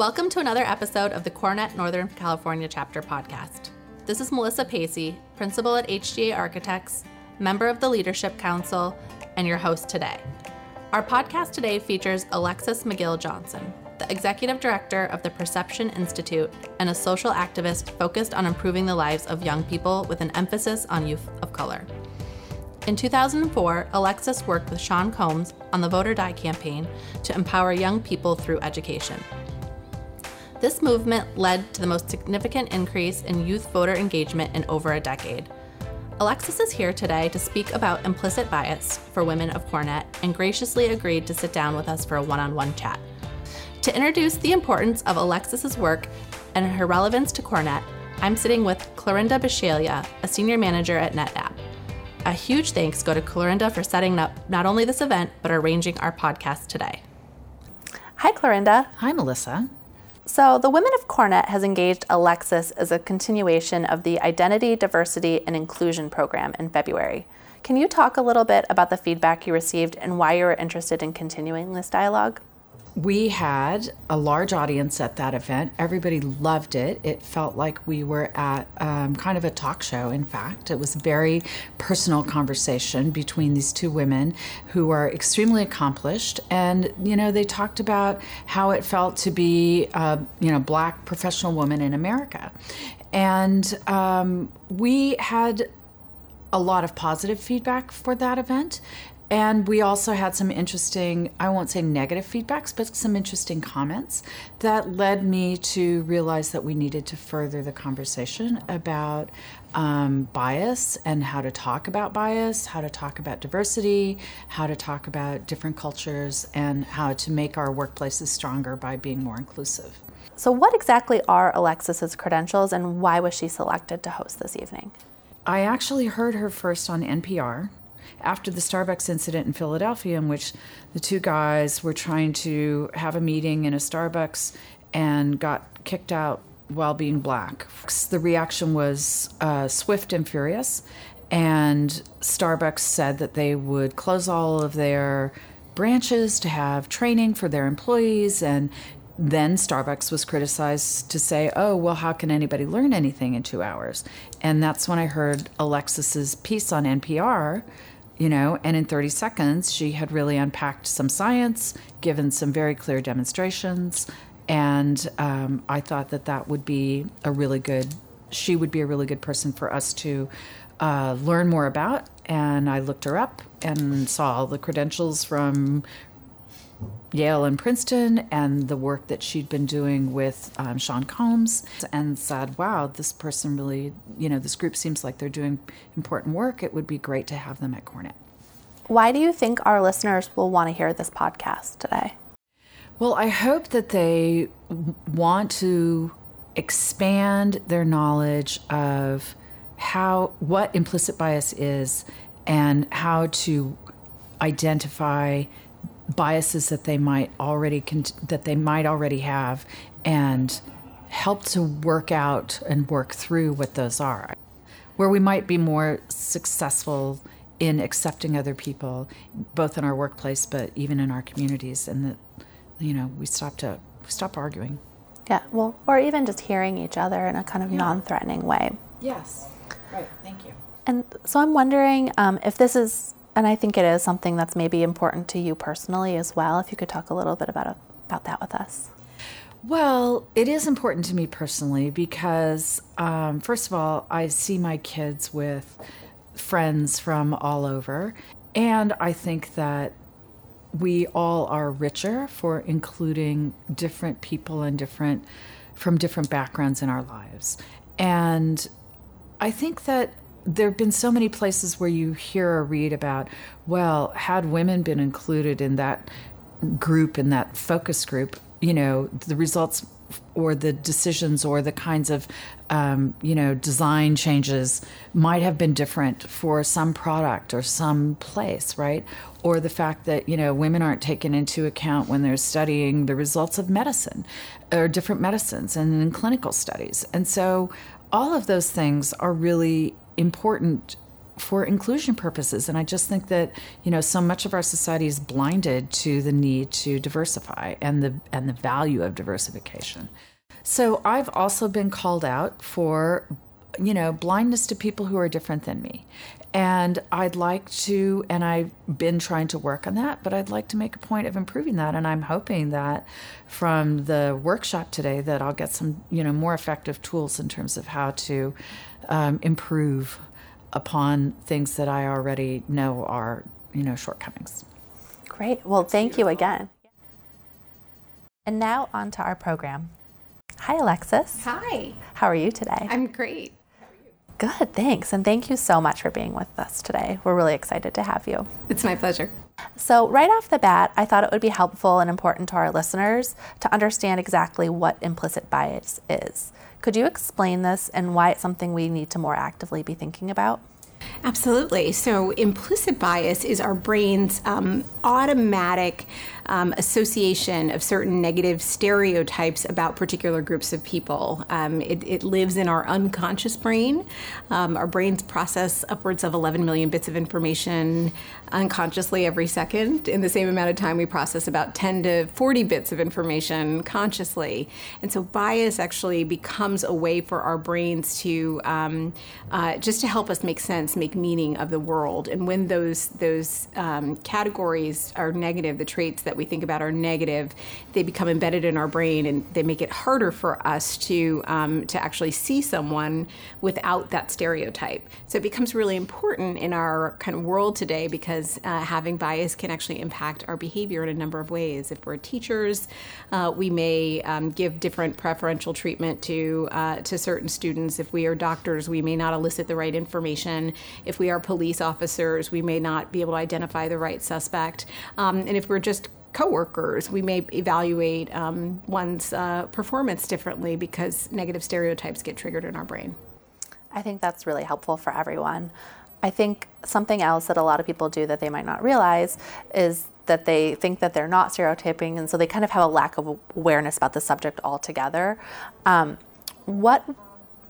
Welcome to another episode of the CoreNet Northern California Chapter Podcast. This is Melissa Pacey, principal at HGA Architects, member of the Leadership Council, and your host today. Our podcast today features Alexis McGill Johnson, the executive director of the Perception Institute and a social activist focused on improving the lives of young people with an emphasis on youth of color. In 2004, Alexis worked with Sean Combs on the Vote or Die campaign to empower young people through education. This movement led to the most significant increase in youth voter engagement in over a decade. Alexis is here today to speak about implicit bias for women of CoreNet and graciously agreed to sit down with us for a one on one chat. To introduce the importance of Alexis's work and her relevance to CoreNet, I'm sitting with Clorinda Bisceglia, a senior manager at NetApp. A huge thanks go to Clorinda for setting up not only this event, but arranging our podcast today. Hi, Clorinda. Hi, Melissa. So, the Women of CoreNet has engaged Alexis as a continuation of the Identity, Diversity, and Inclusion program in February. Can you talk a little bit about the feedback you received and why you were interested in continuing this dialogue? We had a large audience at that event. Everybody loved it. It felt like we were at um, kind of a talk show, in fact. It was a very personal conversation between these two women who are extremely accomplished. And, you know, they talked about how it felt to be a, you know, black professional woman in America. And um, we had a lot of positive feedback for that event. And we also had some interesting, I won't say negative feedbacks, but some interesting comments that led me to realize that we needed to further the conversation about um, bias and how to talk about bias, how to talk about diversity, how to talk about different cultures, and how to make our workplaces stronger by being more inclusive. So, what exactly are Alexis's credentials and why was she selected to host this evening? I actually heard her first on NPR after the Starbucks incident in Philadelphia, in which the two guys were trying to have a meeting in a Starbucks and got kicked out while being black. The reaction was uh, swift and furious, and Starbucks said that they would close all of their branches to have training for their employees and then Starbucks was criticized to say, oh, well, how can anybody learn anything in two hours? And that's when I heard Alexis's piece on NPR you know, and in 30 seconds, she had really unpacked some science, given some very clear demonstrations, and um, I thought that that would be a really good, she would be a really good person for us to uh, learn more about. And I looked her up and saw all the credentials from Yale and Princeton and the work that she'd been doing with um, Sean Combs and said, wow, this person really, you know, this group seems like they're doing important work. It would be great to have them at CoreNet. Why do you think our listeners will want to hear this podcast today? Well, I hope that they want to expand their knowledge of how what implicit bias is and how to identify biases that they might already con- that they might already have and help to work out and work through what those are. Where we might be more successful in accepting other people both in our workplace but even in our communities and that you know we stop to we stop arguing. Yeah well or even just hearing each other in a kind of yeah. non-threatening way. Yes. Right. Thank you. And so i'm wondering um, if this is and I think it is something that's maybe important to you personally as well. If you could talk a little bit about about that with us. Well, it is important to me personally because, um, first of all, I see my kids with friends from all over, and I think that we all are richer for including different people and different from different backgrounds in our lives. And I think that there have been so many places where you hear or read about, well, had women been included in that group, in that focus group, you know, the results or the decisions or the kinds of um, you know design changes might have been different for some product or some place right? Or the fact that you know women aren't taken into account when they're studying the results of medicine or different medicines and in clinical studies. And so all of those things are really important for inclusion purposes. And I just think that you know so much of our society is blinded to the need to diversify and the and the value of diversification. So I've also been called out for you know blindness to people who are different than me and I'd like to, and I've been trying to work on that, but I'd like to make a point of improving that. And I'm hoping that from the workshop today that I'll get some, you know, more effective tools in terms of how to um, improve upon things that I already know are, you know, shortcomings. Great. Well, thank you again. And now on to our program. Hi, Alexis. Hi. How are you today? I'm great. Good, thanks. And thank you so much for being with us today. We're really excited to have you. It's my pleasure. So, right off the bat, I thought it would be helpful and important to our listeners to understand exactly what implicit bias is. Could you explain this and why it's something we need to more actively be thinking about? Absolutely. So, implicit bias is our brain's um, automatic um, association of certain negative stereotypes about particular groups of people. Um, it, it, lives in our unconscious brain. Um, our brains process upwards of 11 million bits of information unconsciously every second. In the same amount of time, we process about 10 to 40 bits of information consciously. And so, bias actually becomes a way for our brains to um, uh, just to help us make sense, make meaning of the world. And when those those um, categories are negative, the traits that we think about are negative, they become embedded in our brain and they make it harder for us to um, to actually see someone without that stereotype. So it becomes really important in our kind of world today because uh, having bias can actually impact our behavior in a number of ways. If we're teachers, uh, we may um, give different preferential treatment to uh, to certain students. If we are doctors, we may not elicit the right information. If we are police officers, we may not be able to identify the right suspect. Um, and if we're just coworkers, we may evaluate um, one's uh, performance differently because negative stereotypes get triggered in our brain. I think that's really helpful for everyone. I think something else that a lot of people do that they might not realize is that they think that they're not stereotyping, and so they kind of have a lack of awareness about the subject altogether. Um, what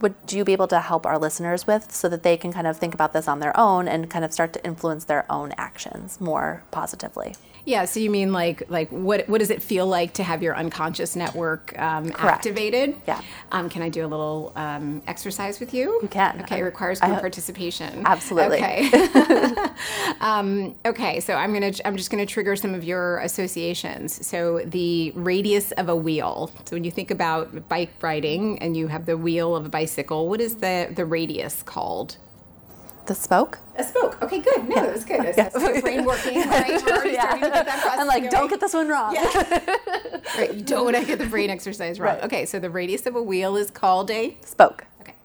would you be able to help our listeners with so that they can kind of think about this on their own and kind of start to influence their own actions more positively? Yeah. So you mean like like what what does it feel like to have your unconscious network um, activated? Yeah. Um, can I do a little um, exercise with you? You can. Okay. It requires group participation. Absolutely. Okay. Um, okay. So I'm gonna I'm just gonna trigger some of your associations. So the radius of a wheel. So when you think about bike riding and you have the wheel of a bicycle, what is the the radius called? The spoke? A spoke. Okay, good. No, that was good. That's, yeah. brain working. Right, we're already yeah. to get that I'm like, don't get this one wrong. Yeah. right, you don't want to get the brain exercise wrong. Right. Okay, so the radius of a wheel is called a spoke. Okay.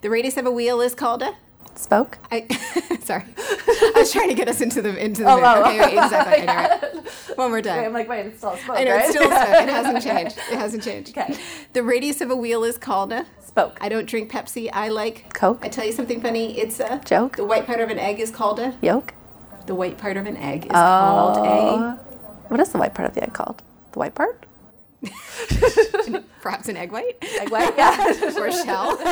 The radius of a wheel is called a spoke. I sorry, I was trying to get us into the into the. Oh, oh, okay, wait, exactly. yeah. One more time. Wait, I'm like, wait, it's still a spoke. I know right? it's still spoke. It hasn't changed. It hasn't changed. Okay. The radius of a wheel is called a spoke. I don't drink Pepsi. I like Coke. I tell you something funny. It's a joke. The white part of an egg is called a yolk. The white part of an egg is oh. called a. What is the white part of the egg called? The white part. Perhaps an egg white? Egg white, yeah. or a shell. Do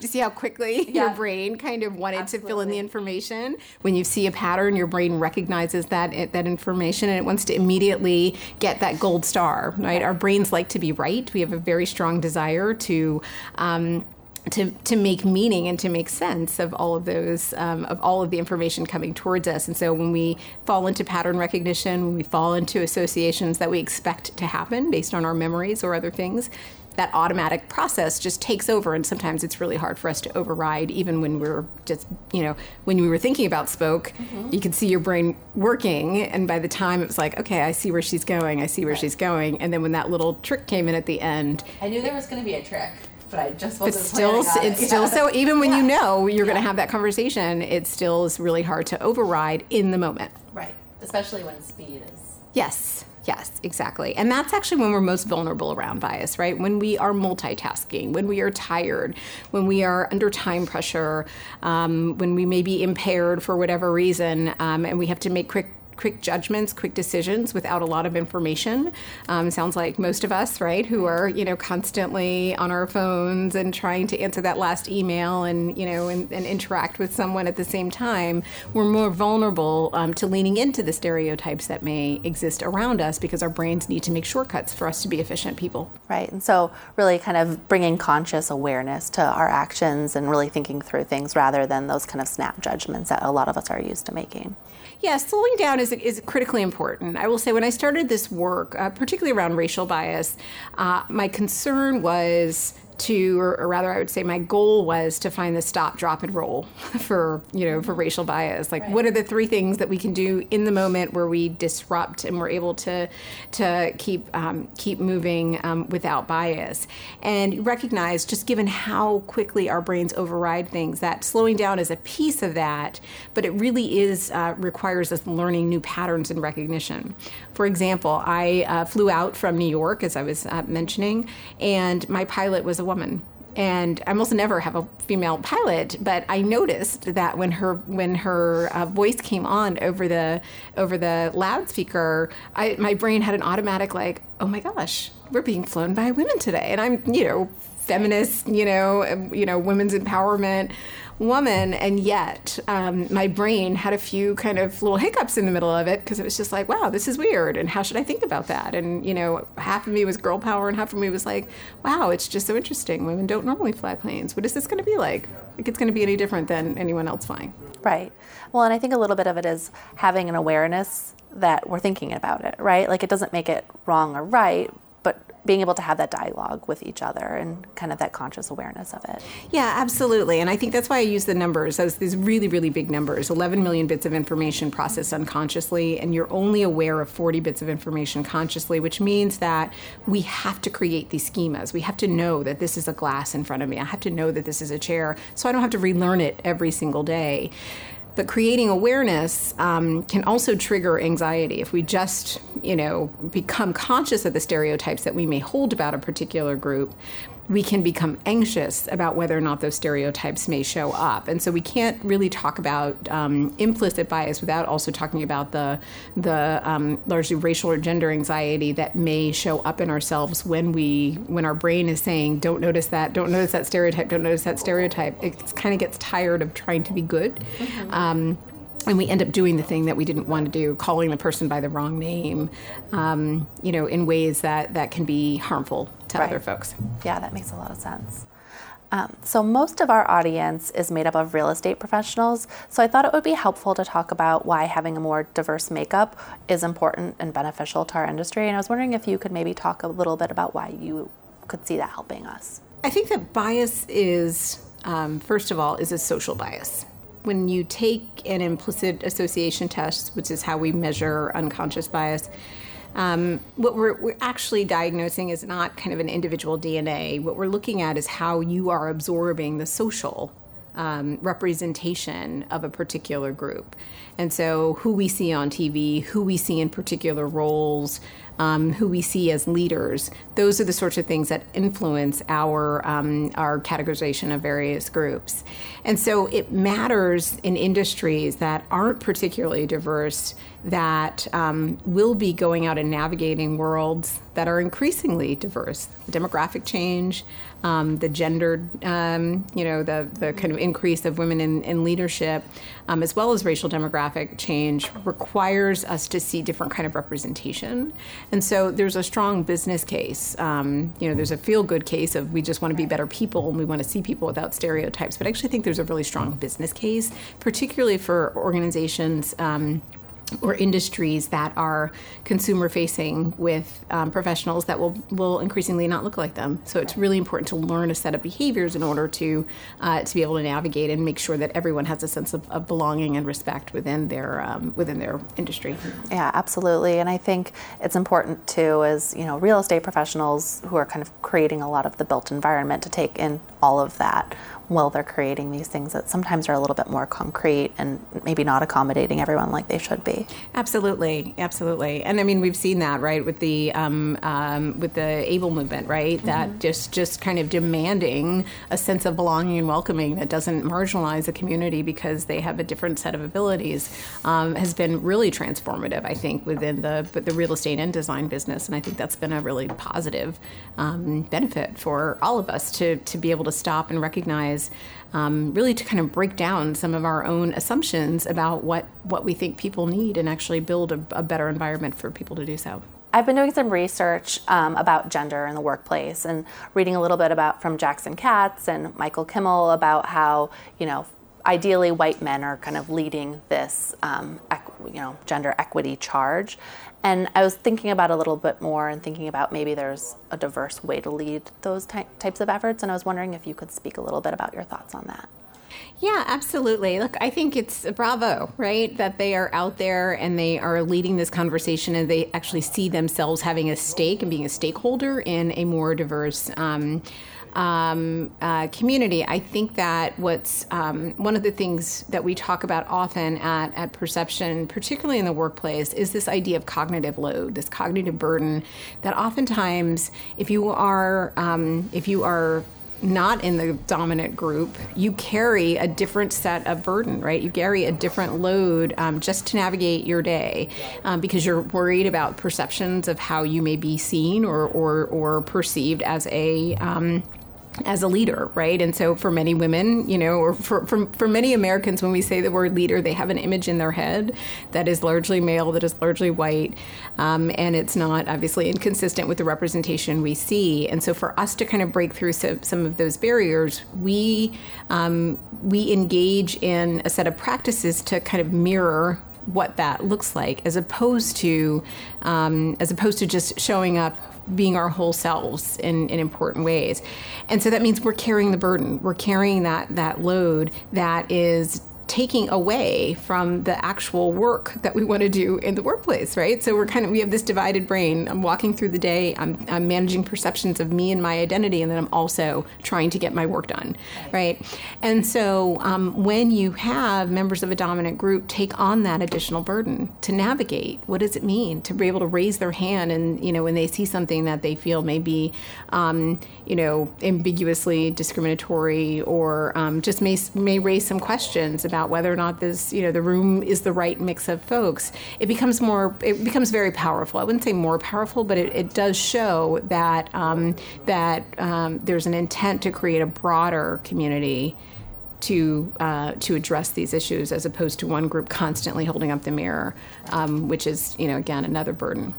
you see how quickly yeah. your brain kind of wanted Absolutely. to fill in the information? When you see a pattern, your brain recognizes that that information and it wants to immediately get that gold star, right? Our brains like to be right. We have a very strong desire to um, to, to make meaning and to make sense of all of those um, of all of the information coming towards us and so when we fall into pattern recognition when we fall into associations that we expect to happen based on our memories or other things that automatic process just takes over and sometimes it's really hard for us to override even when we're just you know when we were thinking about spoke mm-hmm. you could see your brain working and by the time it was like okay i see where she's going i see where right. she's going and then when that little trick came in at the end i knew there was going to be a trick but I just wasn't. It's still, it's it. still so. Even when yeah. you know you're yeah. going to have that conversation, it still is really hard to override in the moment. Right, especially when speed is. Yes. Yes, exactly. And that's actually when we're most vulnerable around bias, right? When we are multitasking, when we are tired, when we are under time pressure, um, when we may be impaired for whatever reason, um, and we have to make quick quick judgments, quick decisions without a lot of information. Um, sounds like most of us, right, who are you know constantly on our phones and trying to answer that last email and you know and, and interact with someone at the same time. We're more vulnerable um, to leaning into the stereotypes that may exist around us because our brains need to make shortcuts for us to be efficient people. Right, and so really kind of bringing conscious awareness to our actions and really thinking through things rather than those kind of snap judgments that a lot of us are used to making. Yeah, slowing down is, is critically important. I will say, when I started this work, uh, particularly around racial bias, uh, my concern was to, or, or, rather, I would say my goal was to find the stop, drop, and roll for you know for racial bias. Like, right. what are the three things that we can do in the moment where we disrupt and we're able to to keep um, keep moving um, without bias, and recognize just given how quickly our brains override things that slowing down is a piece of that, but it really is uh, requires us learning new patterns and recognition. For example, I uh, flew out from New York as I was uh, mentioning, and my pilot was a woman. And I almost never have a female pilot, but I noticed that when her when her uh, voice came on over the over the loudspeaker, I, my brain had an automatic like, oh my gosh, we're being flown by women today, and I'm you know feminist, you know, you know, women's empowerment woman, and yet um, my brain had a few kind of little hiccups in the middle of it because it was just like, wow, this is weird, and how should I think about that? And you know, half of me was girl power, and half of me was like, wow, it's just so interesting. Women don't normally fly planes. What is this going to be like? Like it's going to be any different than anyone else flying. Right. Well, and I think a little bit of it is having an awareness that we're thinking about it, right? Like it doesn't make it wrong or right, being able to have that dialogue with each other and kind of that conscious awareness of it. Yeah, absolutely. And I think that's why I use the numbers as these really, really big numbers 11 million bits of information processed unconsciously, and you're only aware of 40 bits of information consciously, which means that we have to create these schemas. We have to know that this is a glass in front of me. I have to know that this is a chair, so I don't have to relearn it every single day. But creating awareness um, can also trigger anxiety. If we just, you know, become conscious of the stereotypes that we may hold about a particular group, we can become anxious about whether or not those stereotypes may show up. And so we can't really talk about um, implicit bias without also talking about the, the um, largely racial or gender anxiety that may show up in ourselves when we when our brain is saying, "Don't notice that. Don't notice that stereotype. Don't notice that stereotype." It kind of gets tired of trying to be good. Mm-hmm. Um, and we end up doing the thing that we didn't want to do, calling the person by the wrong name, um, you know, in ways that, that can be harmful to right. other folks. Yeah, that makes a lot of sense. Um, so, most of our audience is made up of real estate professionals. So, I thought it would be helpful to talk about why having a more diverse makeup is important and beneficial to our industry. And I was wondering if you could maybe talk a little bit about why you could see that helping us. I think that bias is, um, first of all, is a social bias when you take an implicit association test, which is how we measure unconscious bias, um, what we're, we're, actually diagnosing is not kind of an individual DNA. What we're looking at is how you are absorbing the social um, representation of a particular group. And so, who we see on TV, who we see in particular roles, um, who we see as leaders, those are the sorts of things that influence our, um, our categorization of various groups. And so, it matters in industries that aren't particularly diverse that um, will be going out and navigating worlds that are increasingly diverse. Demographic change, um, the gendered, um, you know, the, the kind of increase of women in, in leadership, um, as well as racial demographic change, requires us to see different kind of representation. And so there's a strong business case. Um, you know, there's a feel-good case of we just want to be better people and we want to see people without stereotypes. But I actually think there's a really strong business case, particularly for organizations um, or industries that are consumer facing with um, professionals that will, will increasingly not look like them. So it's really important to learn a set of behaviors in order to uh, to be able to navigate and make sure that everyone has a sense of, of belonging and respect within their um, within their industry. Yeah, absolutely. And I think it's important too, as you know, real estate professionals who are kind of creating a lot of the built environment to take in all of that while they're creating these things that sometimes are a little bit more concrete and maybe not accommodating everyone like they should be. Absolutely, absolutely, and I mean we've seen that right with the um, um, with the Able movement, right? Mm-hmm. That just just kind of demanding a sense of belonging and welcoming that doesn't marginalize the community because they have a different set of abilities um, has been really transformative. I think within the the real estate and design business, and I think that's been a really positive um, benefit for all of us to to be able to stop and recognize um, really to kind of break down some of our own assumptions about what, what we think people need and actually build a, a better environment for people to do so. I've been doing some research um, about gender in the workplace and reading a little bit about from Jackson Katz and Michael Kimmel about how you know ideally white men are kind of leading this um, you know gender equity charge and I was thinking about a little bit more and thinking about maybe there's a diverse way to lead those ty- types of efforts. And I was wondering if you could speak a little bit about your thoughts on that. Yeah, absolutely. Look, I think it's bravo, right? That they are out there and they are leading this conversation and they actually see themselves having a stake and being a stakeholder in a more diverse um, um, uh, community. I think that what's um, one of the things that we talk about often at, at Perception, particularly in the workplace, is this idea of cognitive load, this cognitive burden that oftentimes, if you are um, if you are not in the dominant group, you carry a different set of burden, right? You carry a different load um, just to navigate your day um, because you're worried about perceptions of how you may be seen or, or, or perceived as a. Um, as a leader, right? And so for many women, you know, or for, for, for many Americans, when we say the word leader, they have an image in their head that is largely male, that is largely white, um, and it's not obviously inconsistent with the representation we see. And so for us to kind of break through some, of those barriers, we um, we engage in a set of practices to kind of mirror what that looks like, as opposed to um, as opposed to just showing up being our whole selves in, in important ways. And so that means we're carrying the burden. We're carrying that that load that is taking away from the actual work that we want to do in the workplace, right? So we're kind of we have this divided brain. I'm walking through the day, I'm, I'm managing perceptions of me and my identity, and then I'm also trying to get my work done, right? And so um, when you have members of a dominant group take on that additional burden to navigate, what does it mean to be able to raise their hand and you know when they see something that they feel may be um, you know ambiguously discriminatory or um, just may may raise some questions about about whether or not this, you know, the room is the right mix of folks, it becomes more, it becomes very powerful. I wouldn't say more powerful, but it, it does show that um, that um, there's an intent to create a broader community to uh, to address these issues, as opposed to one group constantly holding up the mirror, um, which is, you know, again another burden.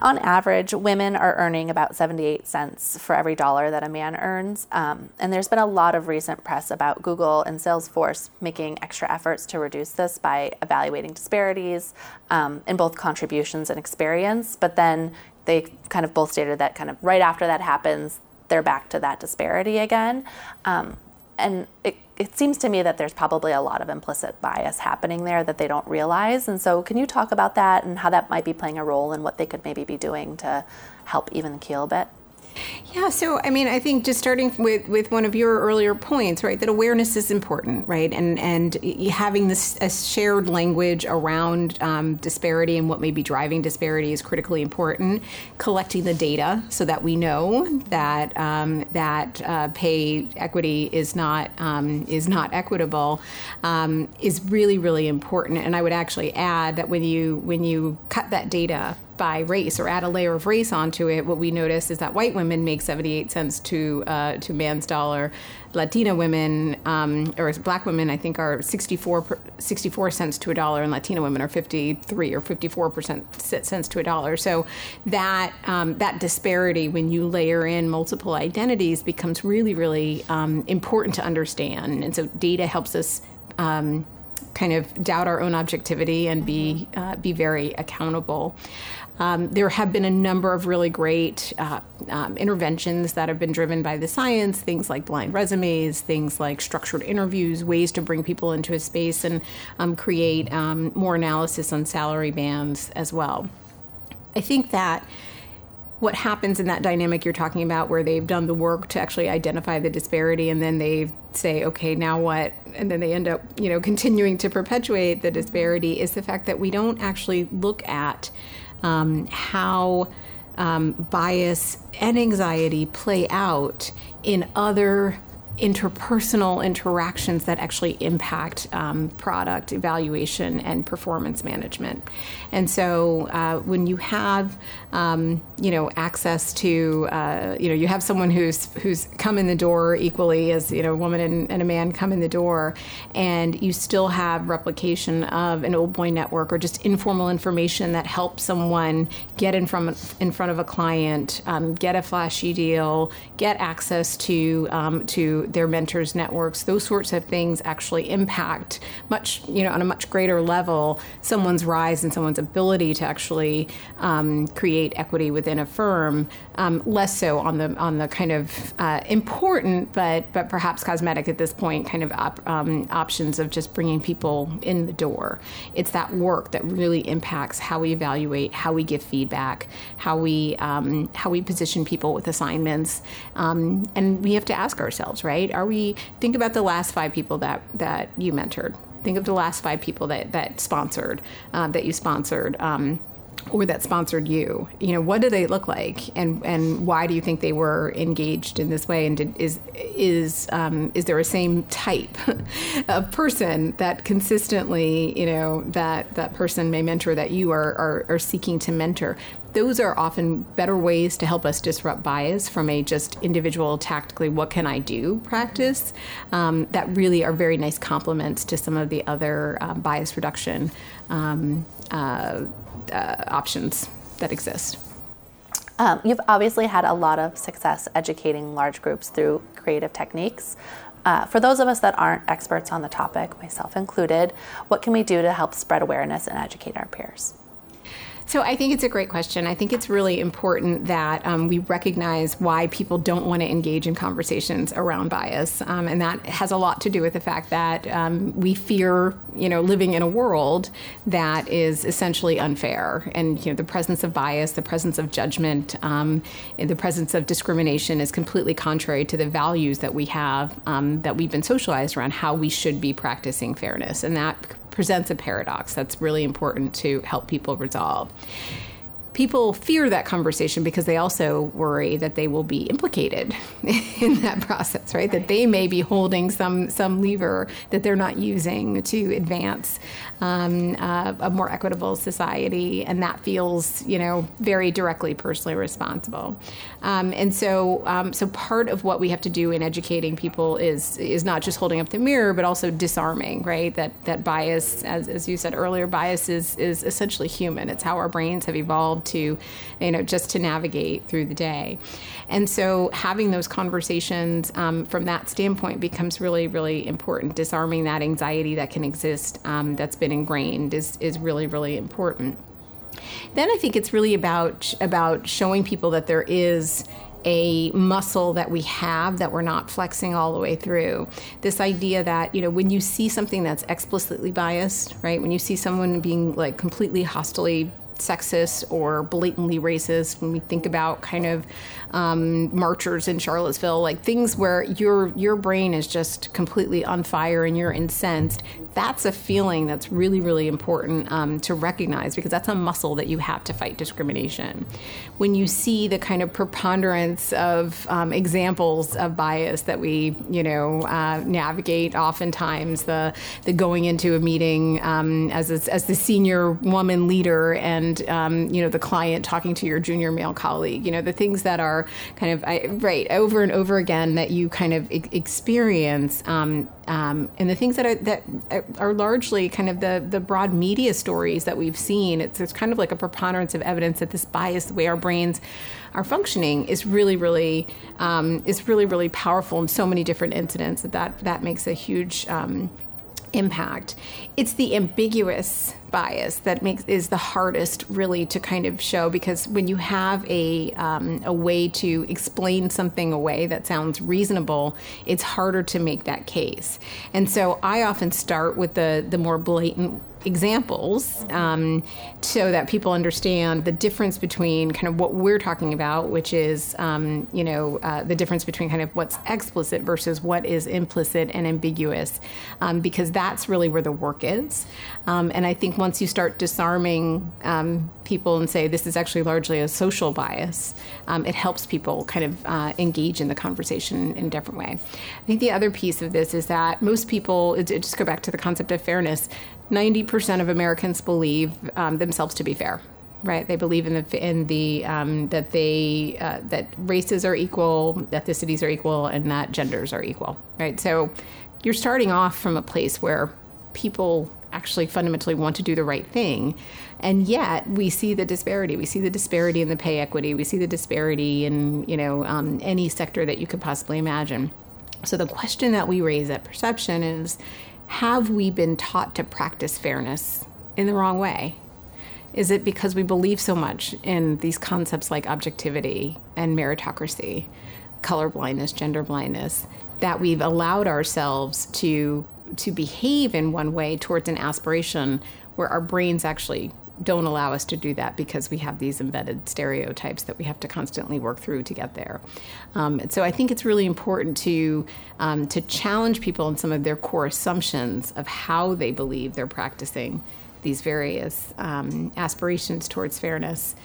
On average, women are earning about 78 cents for every dollar that a man earns. Um, and there's been a lot of recent press about Google and Salesforce making extra efforts to reduce this by evaluating disparities um, in both contributions and experience. But then they kind of both stated that kind of right after that happens, they're back to that disparity again. Um, and it it seems to me that there's probably a lot of implicit bias happening there that they don't realize. And so, can you talk about that and how that might be playing a role in what they could maybe be doing to help even the keel a bit? Yeah, so I mean, I think just starting with, with one of your earlier points, right, that awareness is important, right, and and having this a shared language around um, disparity and what may be driving disparity is critically important. Collecting the data so that we know that um, that uh, pay equity is not um, is not equitable um, is really really important. And I would actually add that when you when you cut that data by race or add a layer of race onto it, what we notice is that white women make 78 cents to uh, to man's dollar. Latina women um, or black women, I think, are 64, 64 cents to a dollar, and Latina women are 53 or 54 percent cents to a dollar. So that um, that disparity, when you layer in multiple identities, becomes really, really um, important to understand. And so data helps us um, kind of doubt our own objectivity and be uh, be very accountable. Um, there have been a number of really great uh, um, interventions that have been driven by the science, things like blind resumes, things like structured interviews, ways to bring people into a space and um, create um, more analysis on salary bands as well. I think that what happens in that dynamic you're talking about where they've done the work to actually identify the disparity and then they say okay now what and then they end up you know continuing to perpetuate the disparity is the fact that we don't actually look at um, how um, bias and anxiety play out in other interpersonal interactions that actually impact um, product evaluation and performance management. And so uh, when you have, um, you know, access to, uh, you know, you have someone who's who's come in the door equally as you know, a woman and, and a man come in the door, and you still have replication of an old boy network or just informal information that helps someone get in front in front of a client, um, get a flashy deal, get access to um, to their mentors networks those sorts of things actually impact much you know on a much greater level someone's rise and someone's ability to actually um, create equity within a firm um, less so on the on the kind of uh, important but but perhaps cosmetic at this point kind of op, um, options of just bringing people in the door. It's that work that really impacts how we evaluate how we give feedback how we um, how we position people with assignments um, and we have to ask ourselves right? Are we think about the last five people that that you mentored. Think of the last five people that that sponsored um, that you sponsored um, or that sponsored you you know what do they look like? And and why do you think they were engaged in this way? And did, is is um, is there a same type of person that consistently you know that that person may mentor that you are, are, are seeking to mentor? Those are often better ways to help us disrupt bias from a just individual tactically what can i do practice um, that really are very nice complements to some of the other um, bias reduction um, uh, uh, options that exist. Um, you've obviously had a lot of success educating large groups through creative techniques. Uh, for those of us that aren't experts on the topic, myself included, what can we do to help spread awareness and educate our peers? So I think it's a great question. I think it's really important that um, we recognize why people don't want to engage in conversations around bias, um, and that has a lot to do with the fact that um, we fear, you know, living in a world that is essentially unfair, and you know, the presence of bias, the presence of judgment, um, the presence of discrimination is completely contrary to the values that we have um, that we've been socialized around how we should be practicing fairness, and that presents a paradox that's really important to help people resolve people fear that conversation because they also worry that they will be implicated in that process, right? right? That they may be holding some some lever that they're not using to advance um, uh, a more equitable society, and that feels, you know, very directly personally responsible. Um, and so, um, so part of what we have to do in educating people is is not just holding up the mirror, but also disarming, right? That that bias, as, as you said earlier, bias is is essentially human. It's how our brains have evolved to, you know, just to navigate through the day. And so having those conversations um, from that standpoint becomes really, really important. Disarming that anxiety that can exist um, that's been ingrained is, is really, really important. Then I think it's really about about showing people that there is a muscle that we have that we're not flexing all the way through. This idea that, you know, when you see something that's explicitly biased, right? When you see someone being like completely hostily sexist or blatantly racist when we think about kind of um, marchers in Charlottesville, like things where your your brain is just completely on fire and you're incensed. That's a feeling that's really really important um, to recognize because that's a muscle that you have to fight discrimination. When you see the kind of preponderance of um, examples of bias that we you know uh, navigate, oftentimes the the going into a meeting um, as a, as the senior woman leader and um, you know the client talking to your junior male colleague, you know the things that are kind of I, right over and over again that you kind of e- experience, um, um, and the things that are that are largely kind of the the broad media stories that we've seen. It's, it's kind of like a preponderance of evidence that this bias, the way our brains are functioning, is really really um, is really really powerful in so many different incidents that that, that makes a huge um, impact. It's the ambiguous bias that makes is the hardest really to kind of show because when you have a um, a way to explain something away that sounds reasonable, it's harder to make that case. And so I often start with the the more blatant examples um, so that people understand the difference between kind of what we're talking about, which is, um, you know, uh, the difference between kind of what's explicit versus what is implicit and ambiguous, um, because that's really where the work is. Um, and I think once you start disarming um, people and say this is actually largely a social bias, um, it helps people kind of uh, engage in the conversation in a different way. I think the other piece of this is that most people, just go back to the concept of fairness, 90% of Americans believe um, themselves to be fair. Right, they believe in the in the um, that they uh, that races are equal, ethnicities are equal, and that genders are equal. Right, so you're starting off from a place where people actually fundamentally want to do the right thing, and yet we see the disparity. We see the disparity in the pay equity. We see the disparity in you know um, any sector that you could possibly imagine. So the question that we raise at Perception is have we been taught to practice fairness in the wrong way? Is it because we believe so much in these concepts like objectivity and meritocracy, color blindness, gender blindness, that we've allowed ourselves to to behave in one way towards an aspiration where our brains actually don't allow us to do that because we have these embedded stereotypes that we have to constantly work through to get there. Um, and so I think it's really important to um, to challenge people in some of their core assumptions of how they believe they're practicing these various um, aspirations towards fairness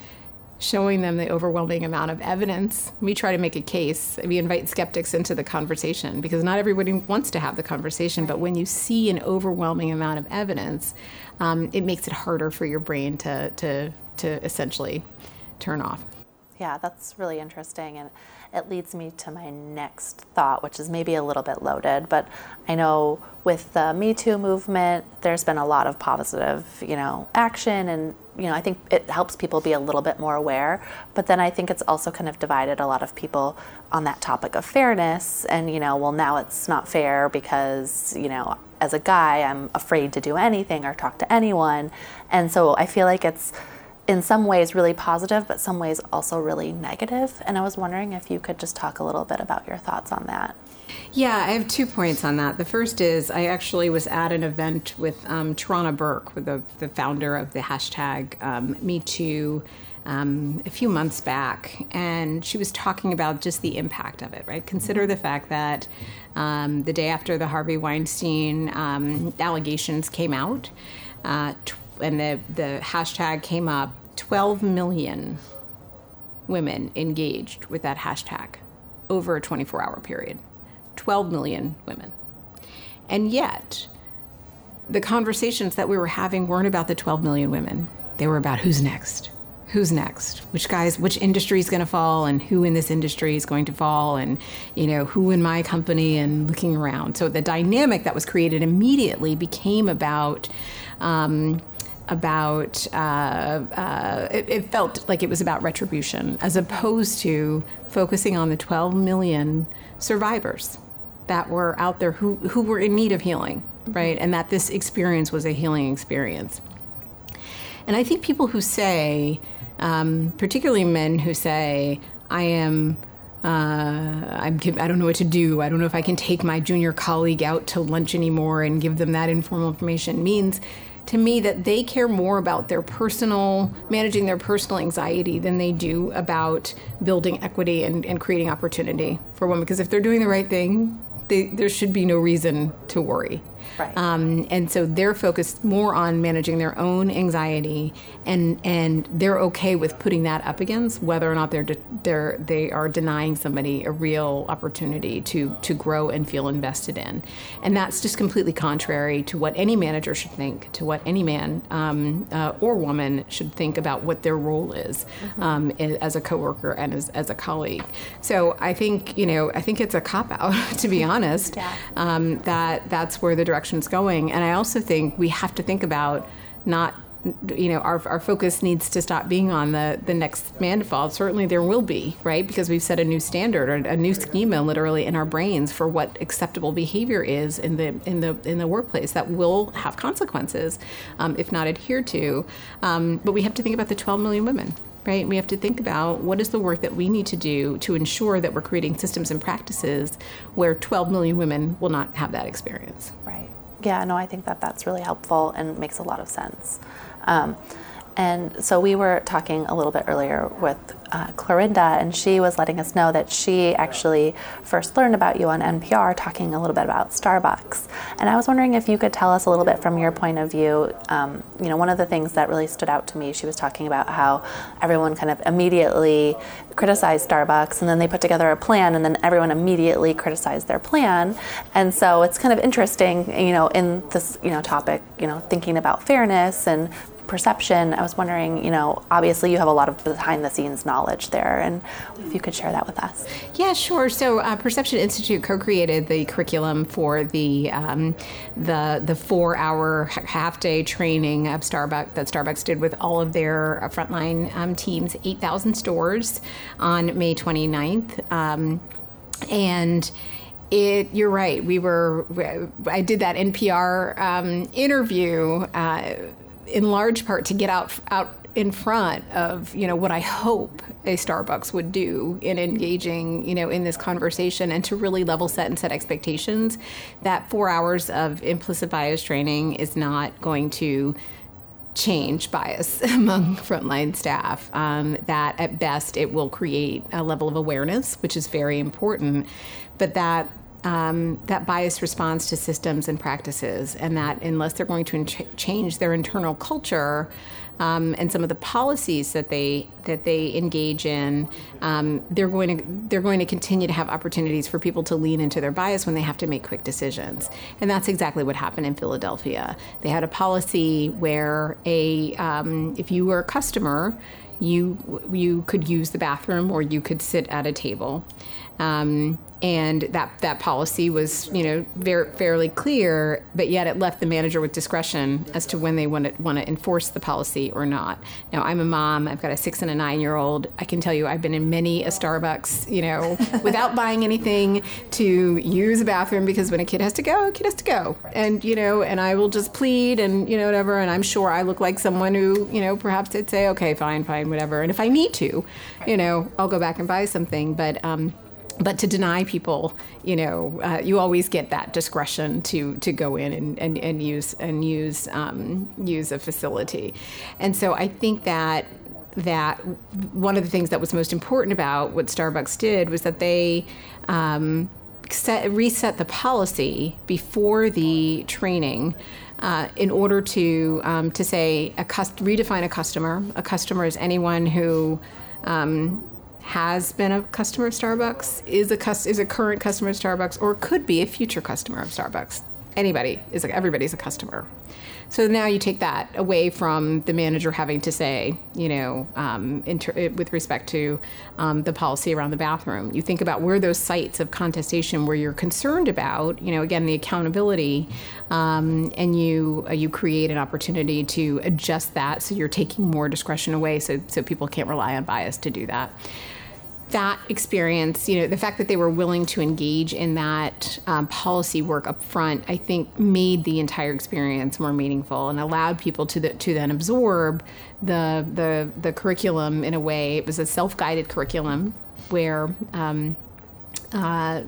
showing them the overwhelming amount of evidence. We try to make a case. We invite skeptics into the conversation because not everybody wants to have the conversation. But when you see an overwhelming amount of evidence, um, it makes it harder for your brain to, to, to essentially turn off. Yeah, that's really interesting. And it leads me to my next thought, which is maybe a little bit loaded, but I know with the Me Too movement, there's been a lot of positive, you know, action and you know, I think it helps people be a little bit more aware. But then I think it's also kind of divided a lot of people on that topic of fairness. And, you know, well, now it's not fair because, you know, as a guy, I'm afraid to do anything or talk to anyone. And so I feel like it's in some ways really positive, but some ways also really negative. And I was wondering if you could just talk a little bit about your thoughts on that. Yeah, I have two points on that. The first is I actually was at an event with um, Tarana Burke, with the, the founder of the hashtag um, MeToo. Um, a few months back, and she was talking about just the impact of it, right? Consider the fact that um, the day after the Harvey Weinstein um, allegations came out, uh, t- and the, the hashtag came up, 12 million women engaged with that hashtag over a 24 hour period. 12 million women. And yet, the conversations that we were having weren't about the 12 million women. They were about who's next. Who's next? Which guys, which industry is going to fall, and who in this industry is going to fall, and you know who in my company, and looking around. So the dynamic that was created immediately became about um, about uh, uh, it, it, felt like it was about retribution as opposed to focusing on the 12 million survivors that were out there who, who were in need of healing right? And that this experience was a healing experience. And i think people who say um, particularly men who say i am uh, I'm, I don't know what to do. I don't know if I can take my junior colleague out to lunch anymore and give them that informal information means to me that they care more about their personal managing their personal anxiety than they do about building equity and, and creating opportunity for women. Because if they're doing the right thing they, there should be no reason to worry Right. Um, and so they're focused more on managing their own anxiety, and and they're okay with putting that up against whether or not they're de- they're they are denying somebody a real opportunity to to grow and feel invested in, and that's just completely contrary to what any manager should think, to what any man um, uh, or woman should think about what their role is mm-hmm. um, as a coworker and as, as a colleague. So I think you know I think it's a cop out to be honest. yeah. Um, that that's where the direction direction's going. And I also think we have to think about not you know, our, our focus needs to stop being on the, the next man. Certainly there will be, right? Because we've set a new standard or a new schema literally in our brains for what acceptable behavior is in the in the in the workplace that will have consequences um, if not adhered to. Um, but we have to think about the 12 million women right? We have to think about what is the work that we need to do to ensure that we're creating systems and practices where 12 million women will not have that experience. Right. Yeah, no, I think that that's really helpful and makes a lot of sense. Um, and so we were talking a little bit earlier with uh, Clorinda, and she was letting us know that she actually first learned about you on NPR talking a little bit about Starbucks. And I was wondering if you could tell us a little bit from your point of view. Um, you know, one of the things that really stood out to me, she was talking about how everyone kind of immediately criticized Starbucks, and then they put together a plan, and then everyone immediately criticized their plan. And so it's kind of interesting, you know, in this you know topic, you know, thinking about fairness and perception, I was wondering, you know, obviously you have a lot of behind the scenes knowledge there, and if you could share that with us. Yeah, sure. So, uh, Perception Institute co-created the curriculum for the um, the the four-hour half-day training of Starbucks that Starbucks did with all of their uh, frontline um, teams, 8,000 stores, on May 29th, um, and. It, you're right. We were. I did that NPR um, interview uh, in large part to get out out in front of you know what I hope a Starbucks would do in engaging you know in this conversation and to really level set and set expectations that four hours of implicit bias training is not going to change bias among frontline staff. Um, that at best it will create a level of awareness, which is very important, but that um, that bias responds to systems and practices, and that unless they're going to in- change their internal culture um, and some of the policies that they that they engage in, um, they're going to they're going to continue to have opportunities for people to lean into their bias when they have to make quick decisions, and that's exactly what happened in Philadelphia. They had a policy where a um, if you were a customer, you you could use the bathroom or you could sit at a table. Um, and that that policy was you know very fairly clear, but yet it left the manager with discretion as to when they want to want to enforce the policy or not. Now I'm a mom. I've got a six and a nine year old. I can tell you I've been in many a Starbucks, you know, without buying anything to use a bathroom because when a kid has to go, a kid has to go, and you know, and I will just plead and you know whatever, and I'm sure I look like someone who you know perhaps did say okay, fine, fine, whatever, and if I need to, you know, I'll go back and buy something, but. Um, but to deny people, you know, uh, you always get that discretion to to go in and, and, and use and use um, use a facility, and so I think that that one of the things that was most important about what Starbucks did was that they um, set, reset the policy before the training. Uh, in order to um, to say a cust- redefine a customer, a customer is anyone who um, has been a customer of Starbucks, is a cus- is a current customer of Starbucks, or could be a future customer of Starbucks. Anybody is like everybody's a customer. So now you take that away from the manager having to say, you know, um, inter- with respect to um, the policy around the bathroom. You think about where those sites of contestation where you're concerned about, you know, again the accountability, um, and you uh, you create an opportunity to adjust that so you're taking more discretion away, so so people can't rely on bias to do that that experience, you know, the fact that they were willing to engage in that um, policy work up front, I think made the entire experience more meaningful and allowed people to the, to then absorb the, the the curriculum in a way. It was a self guided curriculum where. Um, uh,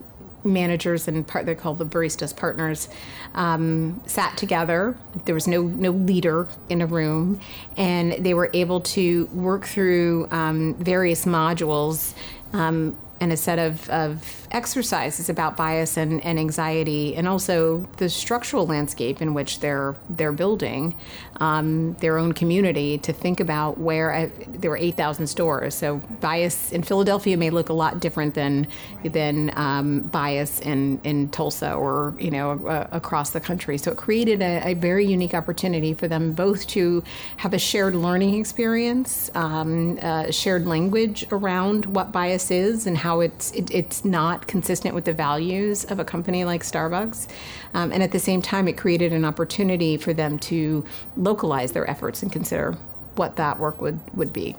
managers and part they're called the baristas partners um, sat together there was no no leader in a room and they were able to work through um, various modules um, and a set of, of exercises about bias and, and anxiety, and also the structural landscape in which they're they're building um, their own community. To think about where I, there were eight thousand stores, so bias in Philadelphia may look a lot different than than um, bias in in Tulsa or you know uh, across the country. So it created a, a, very unique opportunity for them both to have a shared learning experience, um, uh, shared language around what bias is and how how it's it, it's not consistent with the values of a company like Starbucks, um, and at the same time, it created an opportunity for them to localize their efforts and consider what that work would would be.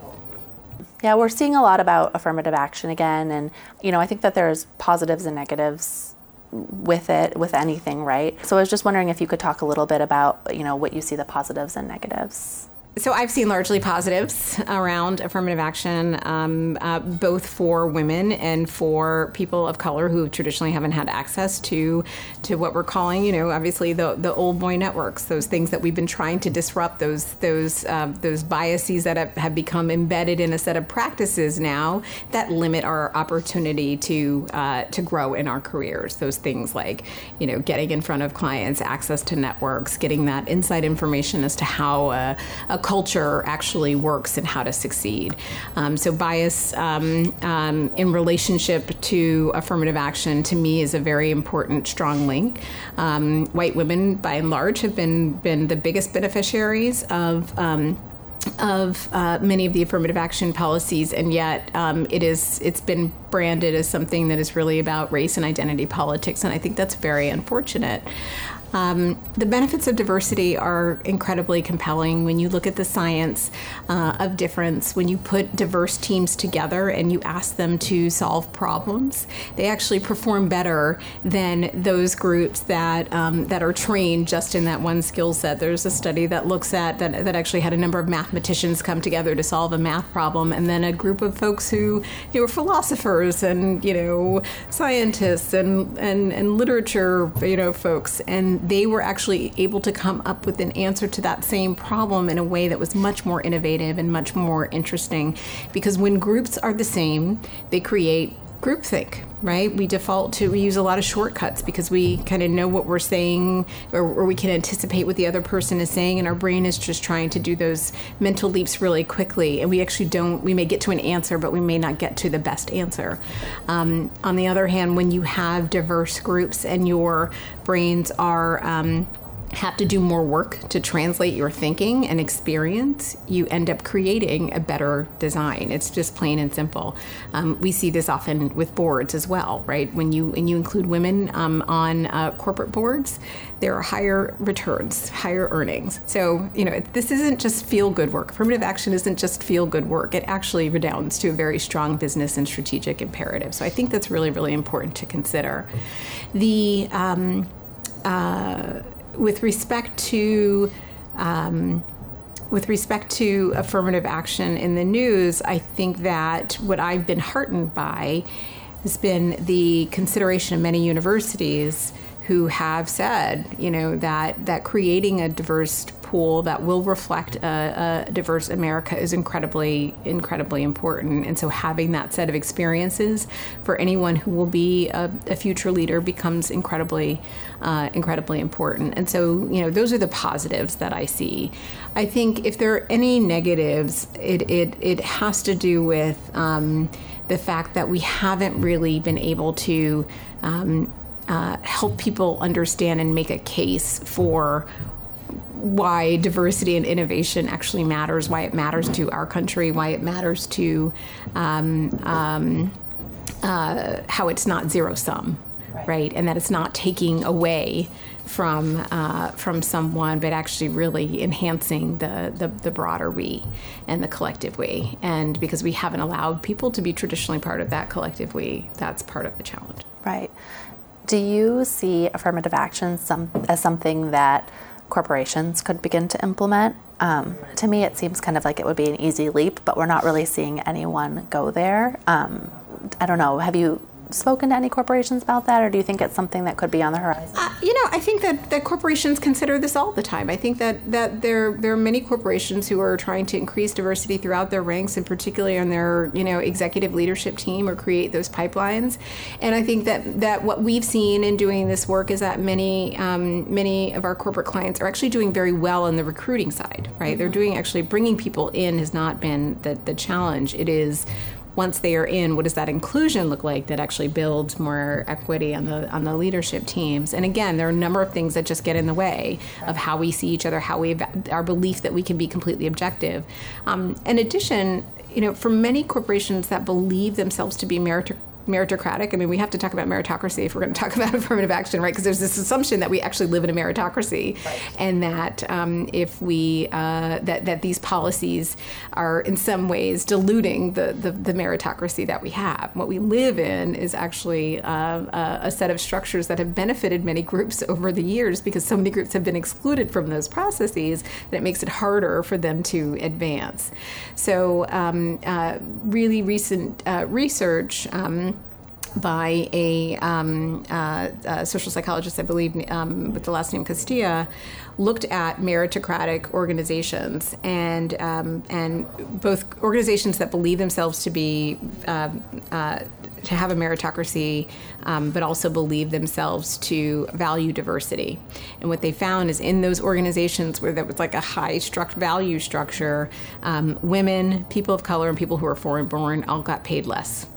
Yeah, we're seeing a lot about affirmative action again, and you know, I think that there's positives and negatives with it, with anything, right? So I was just wondering if you could talk a little bit about, you know, what you see the positives and negatives. So I've seen largely positives around affirmative action, um, uh, both for women and for people of color who traditionally haven't had access to to what we're calling, you know, obviously the the old boy networks, those things that we've been trying to disrupt, those those uh, those biases that have, have, become embedded in a set of practices now that limit our opportunity to uh, to grow in our careers. Those things like, you know, getting in front of clients, access to networks, getting that inside information as to how a, a culture actually works and how to succeed. Um, so, bias um, um, in relationship to affirmative action to me is a very important, strong link. Um, white women, by and large, have been, been the biggest beneficiaries of um, of uh, many of the affirmative action policies, and yet um, it is it's been branded as something that is really about race and identity politics, and I think that's very unfortunate. Um, the benefits of diversity are incredibly compelling when you look at the science uh, of difference. When you put diverse teams together and you ask them to solve problems, they actually perform better than those groups that um, that are trained just in that one skill set. There's a study that looks at that that actually had a number of mathematicians come together to solve a math problem, and then a group of folks who you know philosophers and you know scientists and and and literature you know folks and they were actually able to come up with an answer to that same problem in a way that was much more innovative and much more interesting. Because when groups are the same, they create groupthink, right? We default to, we use a lot of shortcuts because we kind of know what we're saying or, or, we can anticipate what the other person is saying, and our brain is just trying to do those mental leaps really quickly. And we actually don't, we may get to an answer, but we may not get to the best answer. Um, on the other hand, when you have diverse groups and your brains are, um, have to do more work to translate your thinking and experience, you end up creating a better design. It's just plain and simple. Um, we see this often with boards as well, right? When you when you include women um, on uh, corporate boards, there are higher returns, higher earnings. So you know this isn't just feel good work. Affirmative action isn't just feel good work. It actually redounds to a very strong business and strategic imperative. So I think that's really really important to consider. The um, uh, with respect to um, with respect to affirmative action in the news, I think that what I've been heartened by has been the consideration of many universities who have said, you know, that that creating a diverse pool that will reflect a, a, diverse America is incredibly, incredibly important. And so having that set of experiences for anyone who will be a, a future leader becomes incredibly, uh, incredibly important. And so, you know, those are the positives that I see. I think if there are any negatives, it, it, it has to do with um, the fact that we haven't really been able to. Um, uh, help people understand and make a case for why diversity and innovation actually matters, why it matters to our country, why it matters to um, um, uh, how it's not zero sum, right. right. And that it's not taking away from uh, from someone, but actually really enhancing the, the, the broader we and the collective we. And because we haven't allowed people to be traditionally part of that collective we, that's part of the challenge. Right. Do you see affirmative action some, as something that corporations could begin to implement. Um, to me, it seems kind of like it would be an easy leap, but we're not really seeing anyone go there. Um, I don't know. Have you spoken to any corporations about that, or do you think it's something that could be on the horizon? Uh, you know, I think that, that corporations consider this all the time. I think that, that there there are many corporations who are trying to increase diversity throughout their ranks, and particularly on their you know executive leadership team, or create those pipelines. And I think that that what we've seen in doing this work is that many um, many of our corporate clients are actually doing very well on the recruiting side. Right, mm-hmm. they're doing actually bringing people in has not been the the challenge. It is once they are in, what does that inclusion look like that actually builds more equity on the on the leadership teams? And again, there are a number of things that just get in the way of how we see each other, how we our belief that we can be completely objective. Um, in addition, you know, for many corporations that believe themselves to be merit- meritocratic. I mean, we have to talk about meritocracy if we're going to talk about affirmative action, right? Because there's this assumption that we actually live in a meritocracy, right. and that um, if we uh, that that these policies are in some ways diluting the, the, the meritocracy that we have. What we live in is actually uh, a set of structures that have benefited many groups over the years because so many groups have been excluded from those processes that it makes it harder for them to advance. So, um, uh, really recent uh, research. Um, by a, um, uh, a, social psychologist, I believe, um, with the last name Castilla, looked at meritocratic organizations and um, and both organizations that believe themselves to be uh, uh, to have a meritocracy, um, but also believe themselves to value diversity. And what they found is in those organizations where there was like a high struct value structure, um, women, people of color, and people who are foreign born all got paid less.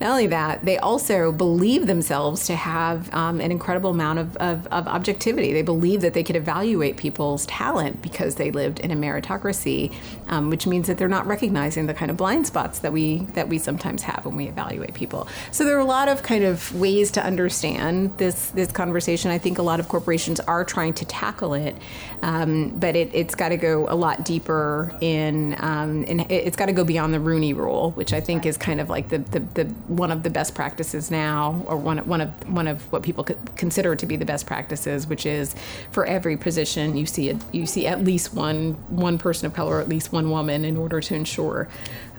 Not only that, they also believe themselves to have um, an incredible amount of, of, of, objectivity. They believe that they could evaluate people's talent because they lived in a meritocracy, um, which means that they're not recognizing the kind of blind spots that we that we sometimes have when we evaluate people. So there are a lot of kind of ways to understand this this conversation. I think a lot of corporations are trying to tackle it, um, but it, has got to go a lot deeper in, um, and it's got to go beyond the Rooney Rule, which I think is kind of like the, the, the one of the best practices now, or one one of one of what people consider to be the best practices, which is for every position you see a, you see at least one one person of color, or at least one woman, in order to ensure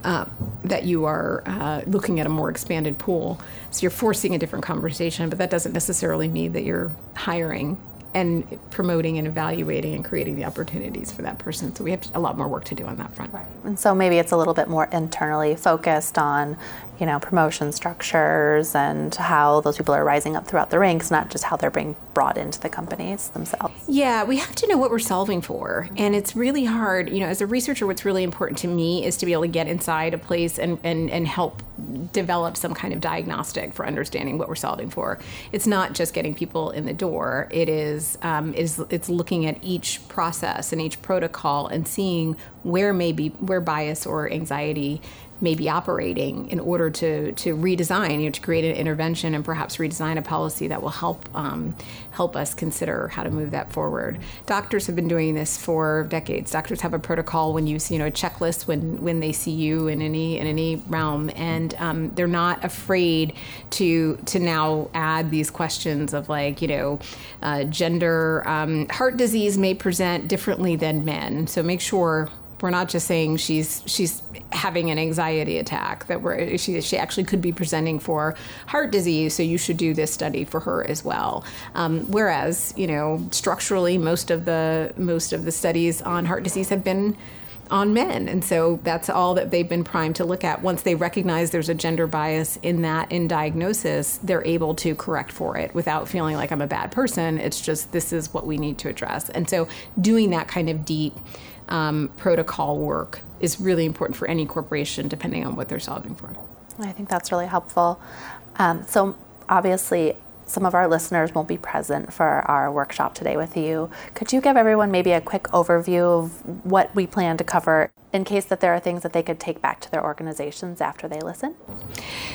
uh, that you are uh, looking at a more expanded pool. So you're forcing a different conversation, but that doesn't necessarily mean that you're hiring and promoting and evaluating and creating the opportunities for that person. So we have a lot more work to do on that front. Right. And so maybe it's a little bit more internally focused on, you know, promotion structures and how those people are rising up throughout the ranks, not just how they're being brought into the companies themselves. Yeah, we have to know what we're solving for. And it's really hard, you know, as a researcher, what's really important to me is to be able to get inside a place and, and, and help develop some kind of diagnostic for understanding what we're solving for. It's not just getting people in the door. It is um, is it's looking at each process and each protocol and seeing where maybe where bias or anxiety may be operating in order to to redesign, you know, to create an intervention and perhaps redesign a policy that will help um, help us consider how to move that forward. Doctors have been doing this for decades. Doctors have a protocol when you see, you know, a checklist when when they see you in any in any realm, and um, they're not afraid to to now add these questions of like, you know, uh, gender, um, heart disease may present differently than men, so make sure we're not just saying she's she's having an anxiety attack that we're she, she actually could be presenting for heart disease so you should do this study for her as well. Um, whereas you know structurally most of the most of the studies on heart disease have been on men and so that's all that they've been primed to look at. Once they recognize there's a gender bias in that in diagnosis they're able to correct for it without feeling like i'm a bad person. It's just this is what we need to address. And so doing that kind of deep um, protocol work is really important for any corporation, depending on what they're solving for. I think that's really helpful. Um, so, obviously, some of our listeners won't be present for our workshop today with you. Could you give everyone maybe a quick overview of what we plan to cover in case that there are things that they could take back to their organizations after they listen?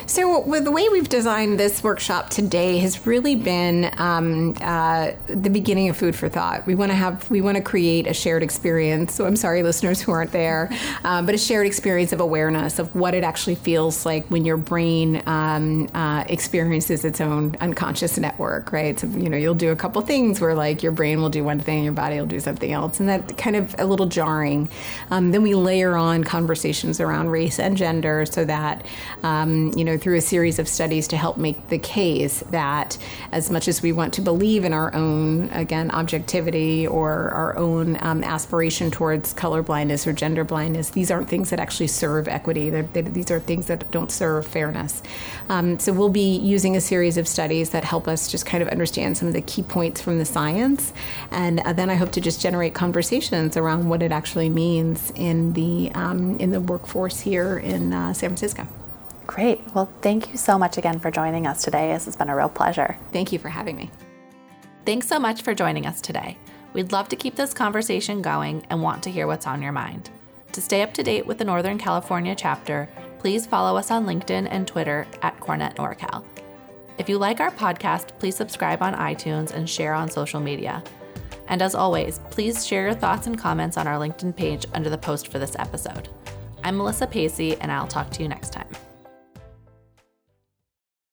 So, with the way we've designed this workshop today has really been um, uh, the beginning of food for thought. We want to have, we want to create a shared experience. So, I'm sorry, listeners who aren't there, uh, but a shared experience of awareness of what it actually feels like when your brain um, uh, experiences its own unconscious network, right? So, you know, you'll do a couple things where like your brain will do one thing, your body will do something else, and that kind of a little jarring. Um, then we layer on conversations around race and gender so that, um, you know, through a series of studies to help make the case that as much as we want to believe in our own, again, objectivity or our own um, aspiration towards color blindness or gender blindness, these aren't things that actually serve equity. They, these are things that don't serve fairness. Um, so we'll be using a series of studies that help us just kind of understand some of the key points from the science. And uh, then I hope to just generate conversations around what it actually means in the the um, in the workforce here in uh, San Francisco. Great. Well, thank you so much again for joining us today. This has been a real pleasure. Thank you for having me. Thanks so much for joining us today. We'd love to keep this conversation going and want to hear what's on your mind. To stay up to date with the Northern California chapter, please follow us on LinkedIn and Twitter at CoreNet NorCal. If you like our podcast, please subscribe on iTunes and share on social media. And as always, please share your thoughts and comments on our LinkedIn page under the post for this episode. I'm Melissa Pacey, and I'll talk to you next time.